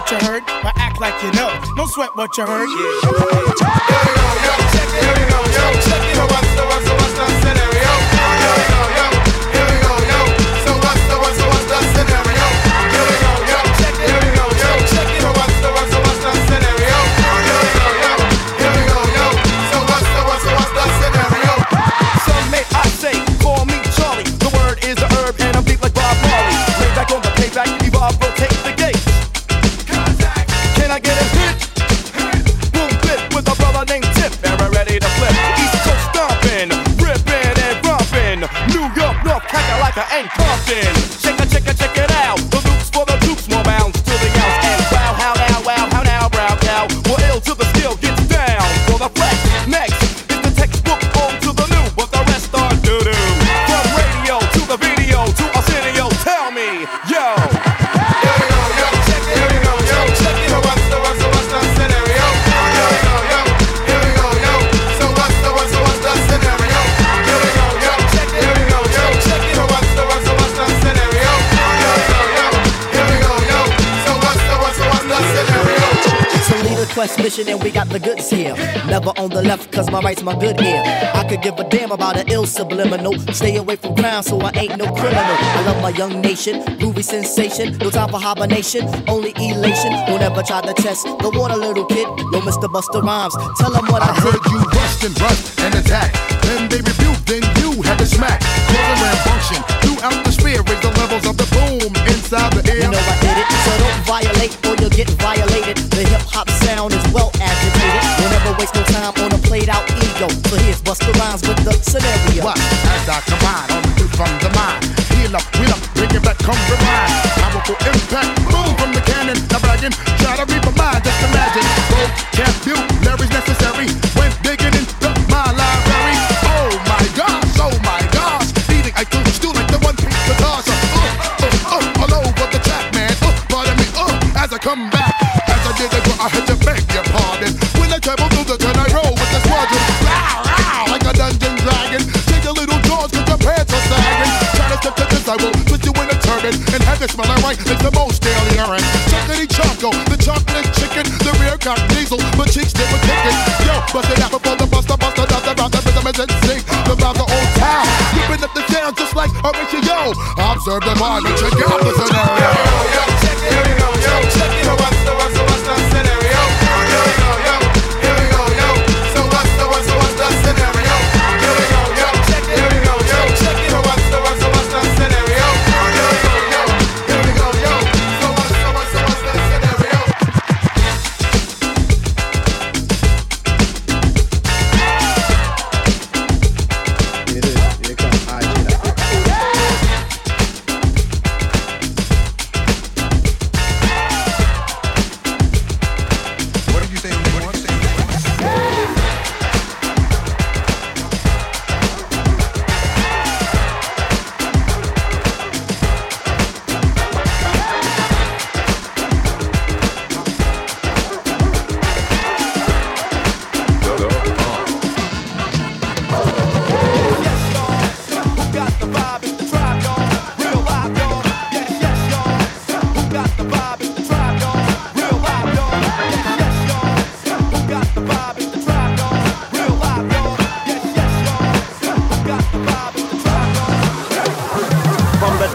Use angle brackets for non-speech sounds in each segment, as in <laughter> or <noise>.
what you heard, but act like you know. Don't sweat what you heard. Yeah. Here we go, yo, check it, here we go, like ain't Ann Check it, check it, check it out. Mission and we got the goods here. Never on the left, cause my right's my good ear. I could give a damn about an ill subliminal. Stay away from crime, so I ain't no criminal. I love my young nation, groovy sensation. No time for hibernation, only elation. Don't ever try to test the water, little kid. Yo, Mr. Busta Rhymes, tell them what I, I heard you rust and rust and attack. Then they rebuke, then you had to smack. Cause a function throughout the sphere. Raise the levels of the boom inside the air. You know I did it, so don't violate or you'll get violated. The hip hop sound is waste no time on a played out ego. So here's Busta Rhymes with the scenario. What? As I combine on the from the mind. Heal up, wheel up, bring it back, come rewind. Powerful impact, boom from the cannon. Now bragging, try to reap a mind, just imagine. Vocabulary necessary And have it smell right like the most daily urine. Chocolatey choco, the chocolate chicken, the rear cock diesel, but cheeks they were kicking. Yo, bust it out before the buster, buster, dust around the rhythm and sing about the old town. Whipping up the sound just like a Yo. Observe the mind and check out the scenario.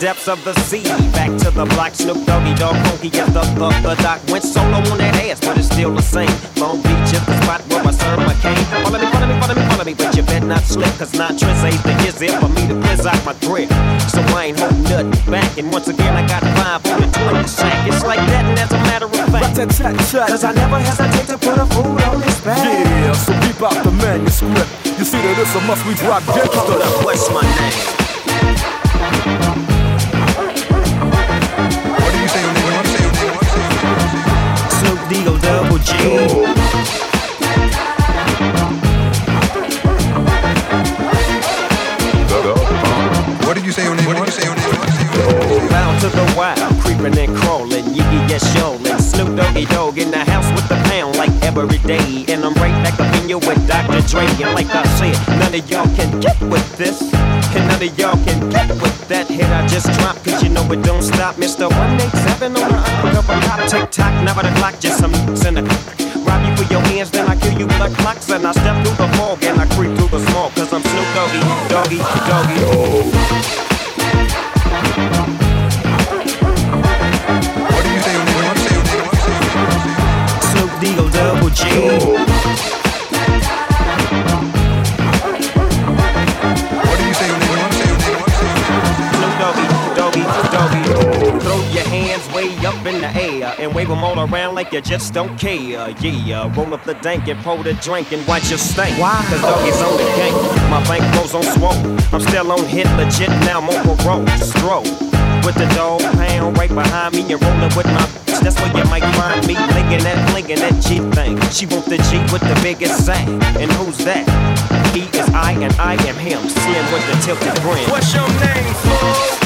Depths of the sea, back to the block, Snoop Doggy Dogg, Funky at the the the doc. Went solo on that ass, but it's still the same. Long Beach is the spot where I serve my cane. Follow me, follow me, follow me, follow me, but you better not slip, cause not Triz ain't the is it for me to quiz out my grip. So I ain't holding nothing back, and once again I got five on the 20 sack. It's like that, and as a matter of fact, cause I never hesitate to put a fool on his back. Yeah, so keep out the manuscript. You see that it's a must we gangsta. up, what's my name? Dre. And crawling, you get showing Snoop Doggy Dogg in the house with the pound like every day. And I'm right back on your wet doctor Drake, like I said, none of y'all can get with this. And y'all can get with that hit I just dropped. Cause you know it don't stop. Mr. 187 on the undercover cop. Tick tock, never the clock, just some in the Rob you for your hands, then I kill you with clocks. And I step through the fog and I creep through the smoke. Cause I'm Snoop Doggy, Doggy, Doggy. Say? What did you say? Snoop Deagle Double G. and wave them all around like you just don't care. Yeah, roll up the dank and pour the drink and watch your stink. Why? Cause doggy's on the gang. My bank goes on swole. I'm still on hit legit now, I'm on parole. Stroll. With the dog pound right behind me and rolling with my bitch. That's where you might find me. Linking that, linking that G thing. She want the G with the biggest sack. And who's that? He is I and I am him. Slim with the tilted brim. What's your name, fool?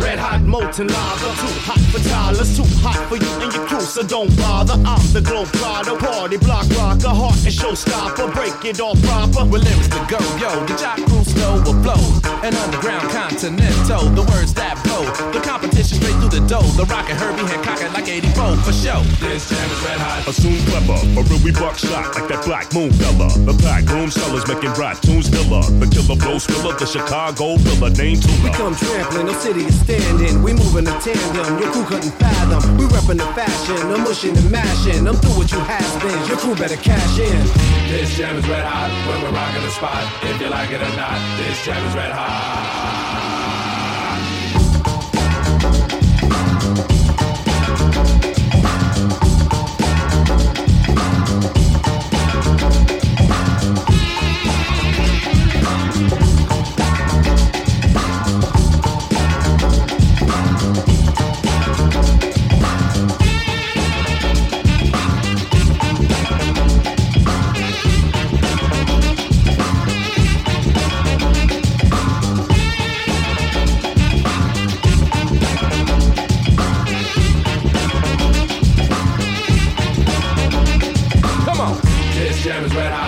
Red hot molten lava, too hot for toddlers, too hot for you and your crew, so don't bother. I'm the globe plotter, party block rocker, heart and showstopper. Break it all proper with lyrics to go, yo. The jock crew slow will flow, an underground continental. The words that blow, the competition straight through the dough. The rocket Herbie Hancock like 84 for show. This jam is red hot. Assume clever, a real we buck shot like that black moon fella. The black room sellers making rap tunes killer. The killer flow spiller, the Chicago filler, name Tula. We come trampling, no city is standing. We moving a tandem, your crew couldn't fathom. We reppin' the fashion, I'm mushing and mashing. I'm through what you has been, your crew better cash in. This jam is red hot, when we're rocking the spot. If you like it or not, this jam is red hot.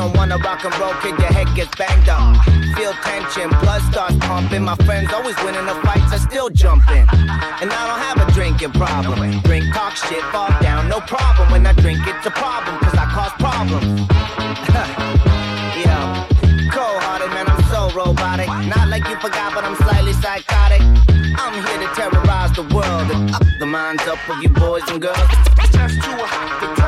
don't wanna rock and roll, kid, your head gets banged up. Feel tension, blood starts pumping. My friends always winning the fights, I still jump in. And I don't have a drinking problem. Drink, talk shit, fall down, no problem. When I drink, it's a problem, cause I cause problems. <laughs> cold hearted, man, I'm so robotic. Not like you forgot, but I'm slightly psychotic. I'm here the world and up the minds up of you boys and girls. Just too hot to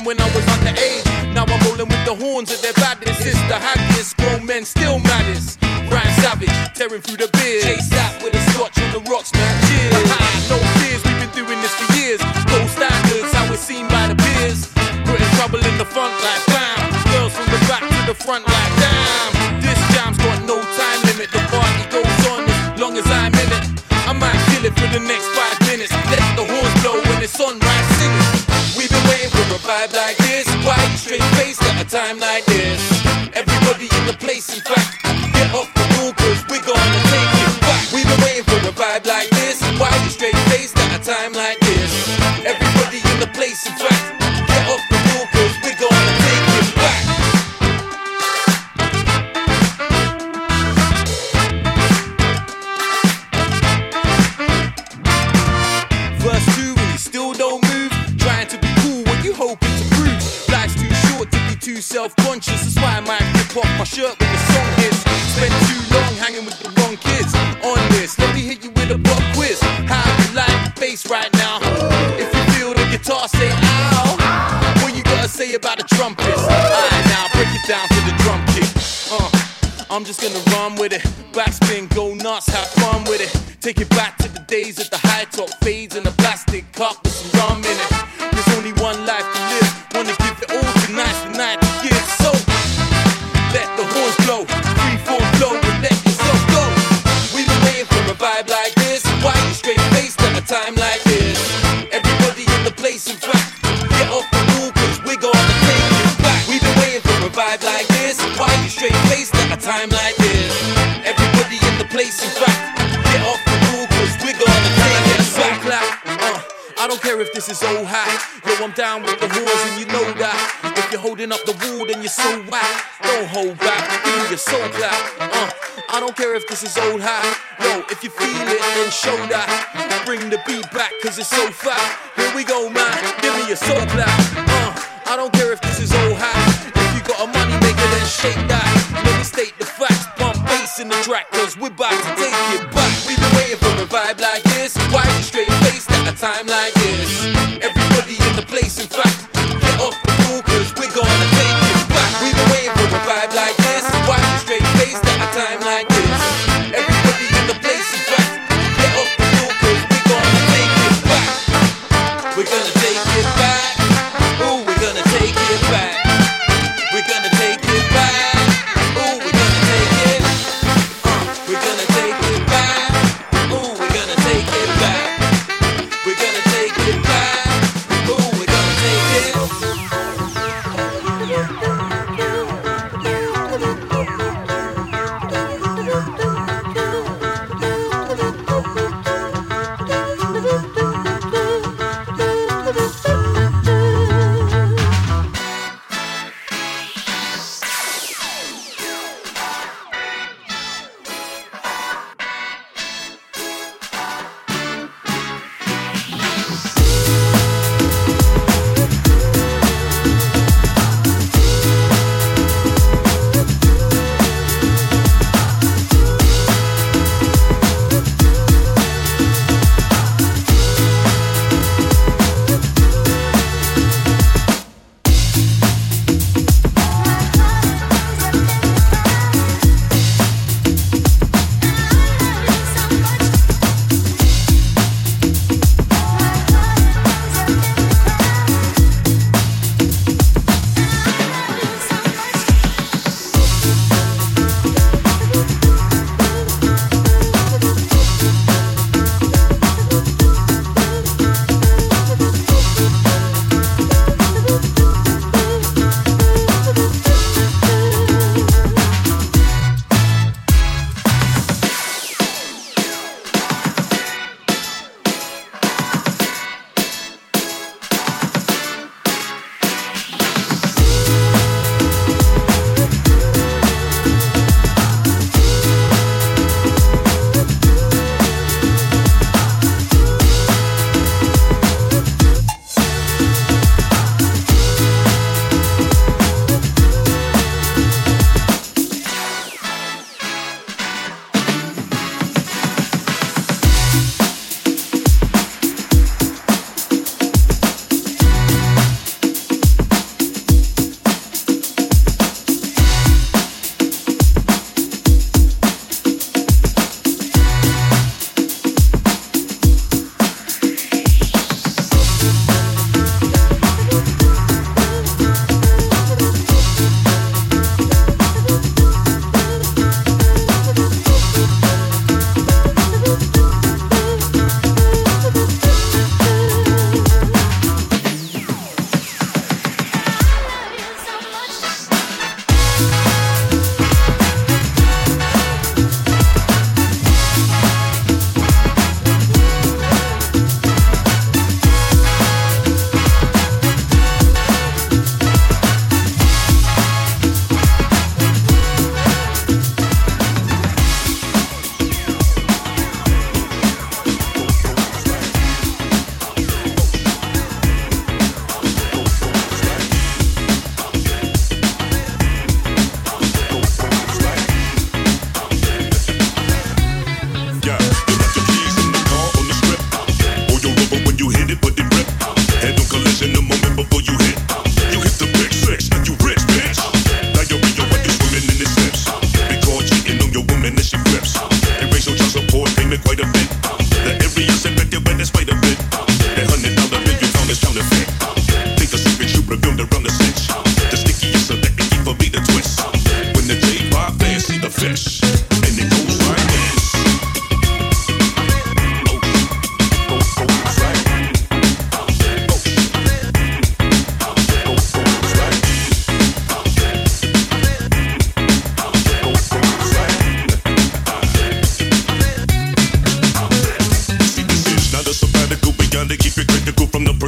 from when I was face right now. If you feel the guitar, say ow. What you gonna say about the trumpets? Alright, now break it down to the drum kit. Uh, I'm just gonna run with it. Backspin, go nuts, have fun with it. Take it back to the days of the high top fades in the plastic cup with some rum in it. this is old high. Yo, I'm down with the rules and you know that. If you're holding up the wall, then you're so whack. Don't hold back, give me your soul clap. Uh, I don't care if this is old high. Yo, if you feel it, then show that. Bring the beat back, cause it's so fat. Here we go, man, give me your soul clap. Uh, I don't care if this is old high. If you got a money maker, then shake that. Let me state the facts, bump bass in the track, cause we're about to take it back. We've been waiting for a vibe like a time like this. Everybody in the place, in fact,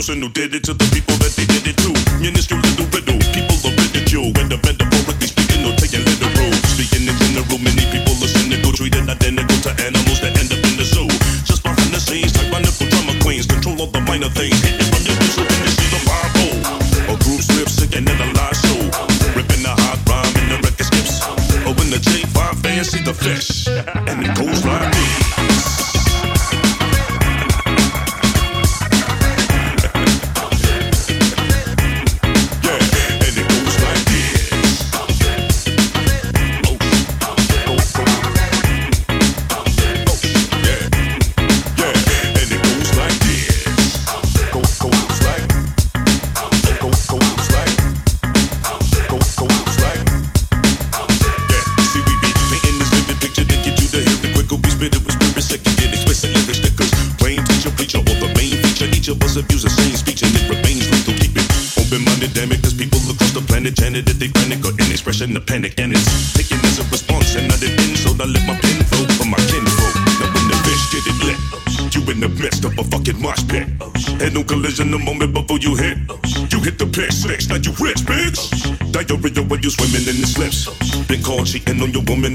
person who did it to the people.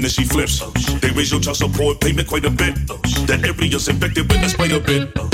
she flips. They raise your child support payment quite a bit. That area's infected when this by a bit.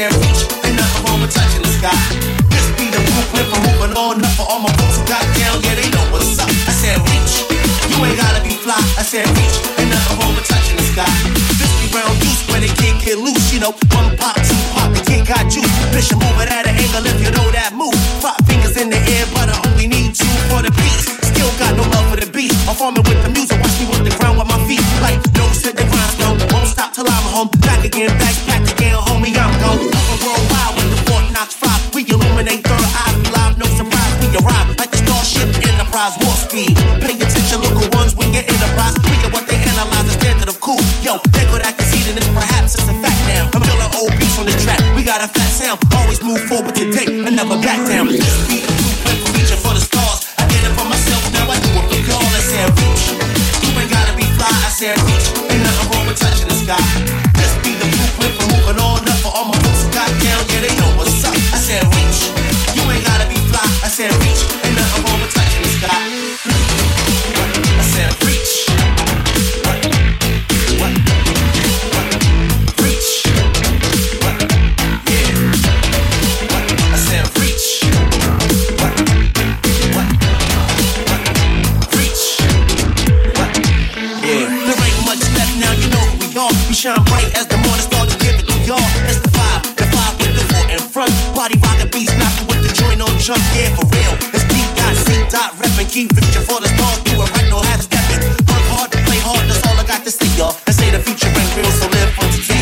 Said reach. Ain't nothing wrong with touching the sky. This be the blueprint for moving on up for all my folks who got down, yeah, they know what's up. I said reach. You ain't gotta be fly, I said reach. Ain't nothing wrong with touching the sky. This be round juice where the kid get loose, you know. One pop, two pop, the kid got juice. Bishop move it at an angle if you know that move. Five fingers in the air, but I only need two for the beat. Still got no love for the beat. I'm farming with the music, watch me with the ground with my feet. Like nose to the grindstone, stop till I'm home. Back again, back, back again, homie, I'm gone. Roll wild with the Fort Knox five. We illuminate third eye, we live, no surprise. We arrive like the Starship Enterprise, warp speed. Pay attention, look at ones when you're enterprise. We get what they analyze, the standard of cool. Yo, they could act conceited, and perhaps it's a fact now. I'm feeling old beats on the track. We got a fat sound, always move forward today and never back down. This beat, blueprint for for the stars. I did it for myself, now I do it for y'all. I said reach. You ain't gotta be fly, I said reach. Be the moving on up for all my folks who got down, yeah, they know what's up. I said reach. You ain't gotta be fly, I said reach. Keep reaching for the stars, do it right, no half steppin'. Work hard play hard, that's all I got to say, y'all. They say the future ain't real, so live for today,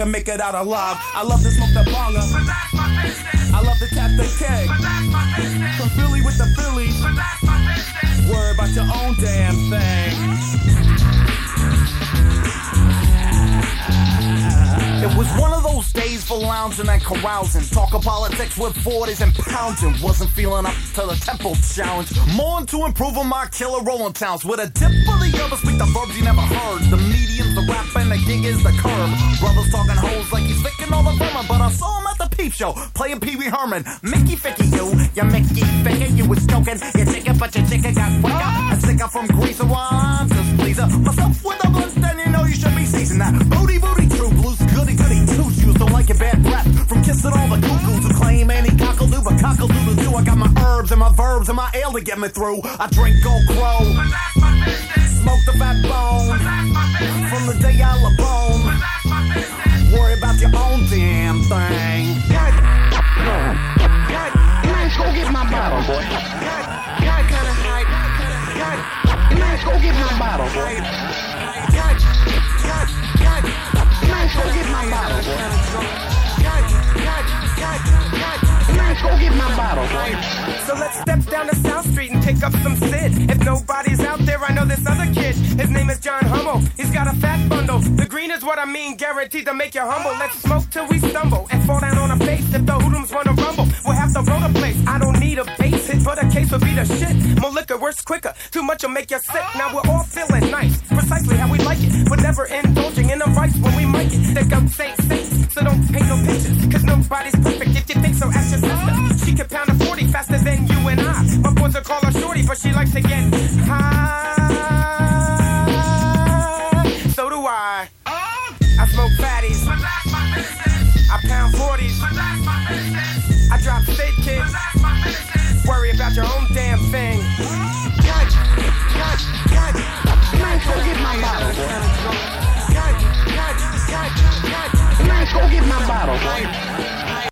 can make it out alive. I love to smoke the bonga. I love to tap the keg. From Philly with the Phillies. Worry about your own damn thing. It was one of those days for lounging and carousing. Talking politics with 40s and pounding. Wasn't feeling up to the tempo challenge. More into improving my killer rolling towns. With a for the other, speak the verbs you never heard. The medium's the rap and the gig is the curb. Brothers talking hoes like he's licking all the vermin. But I saw him at the peep show playing Pee Wee Herman. Mickey Ficky, you, you Mickey Ficky, you was joking. You chicken, but your chicken got quicker. A sticker from Greece while I'm just blazer. Myself with a blunt, then you know you should be seizing that. Booty, booty, goody, goody, two shoes. Don't like it bad breath from kissing all the cuckoos who claim any but cockle doodle do. I got my herbs and my verbs and my ale to get me through. I drink Old Crow, smoke the fat bone from the day I la bone. Worry about your own damn thing. God, God, man, go get my bottle, boy. God, God, kinda high. God, man, go get my bottle, boy. God, God, God, go get my bottle, boy. Go get my bottle. So let's step down to South Street and pick up some Sid. If nobody's out there, I know this other kid. His name is John Hummel. He's got a fat bundle. The green is what I mean, guaranteed to make you humble. Let's smoke till we stumble and fall down on our face. If the hoodlums wanna rumble, we'll have to roll the place. I don't need a base hit, but a case would be the shit. More liquor works quicker. Too much will make you sick. Now we're all feeling nice, precisely how we like it. But never indulging in the vice when we might it. Think I'm Saint Saints, so don't paint no pictures. Cause nobody's perfect. If you think so, ask your sister. She can pound a 40 faster than you and I. My boys will call her shorty, but she likes to get high. So do I. I smoke fatties. I pound 40s. I drop state kids. Worry about your own damn thing. God, God, God. Man, forget my mouth. God, God, God, God. Let's go get my bottle.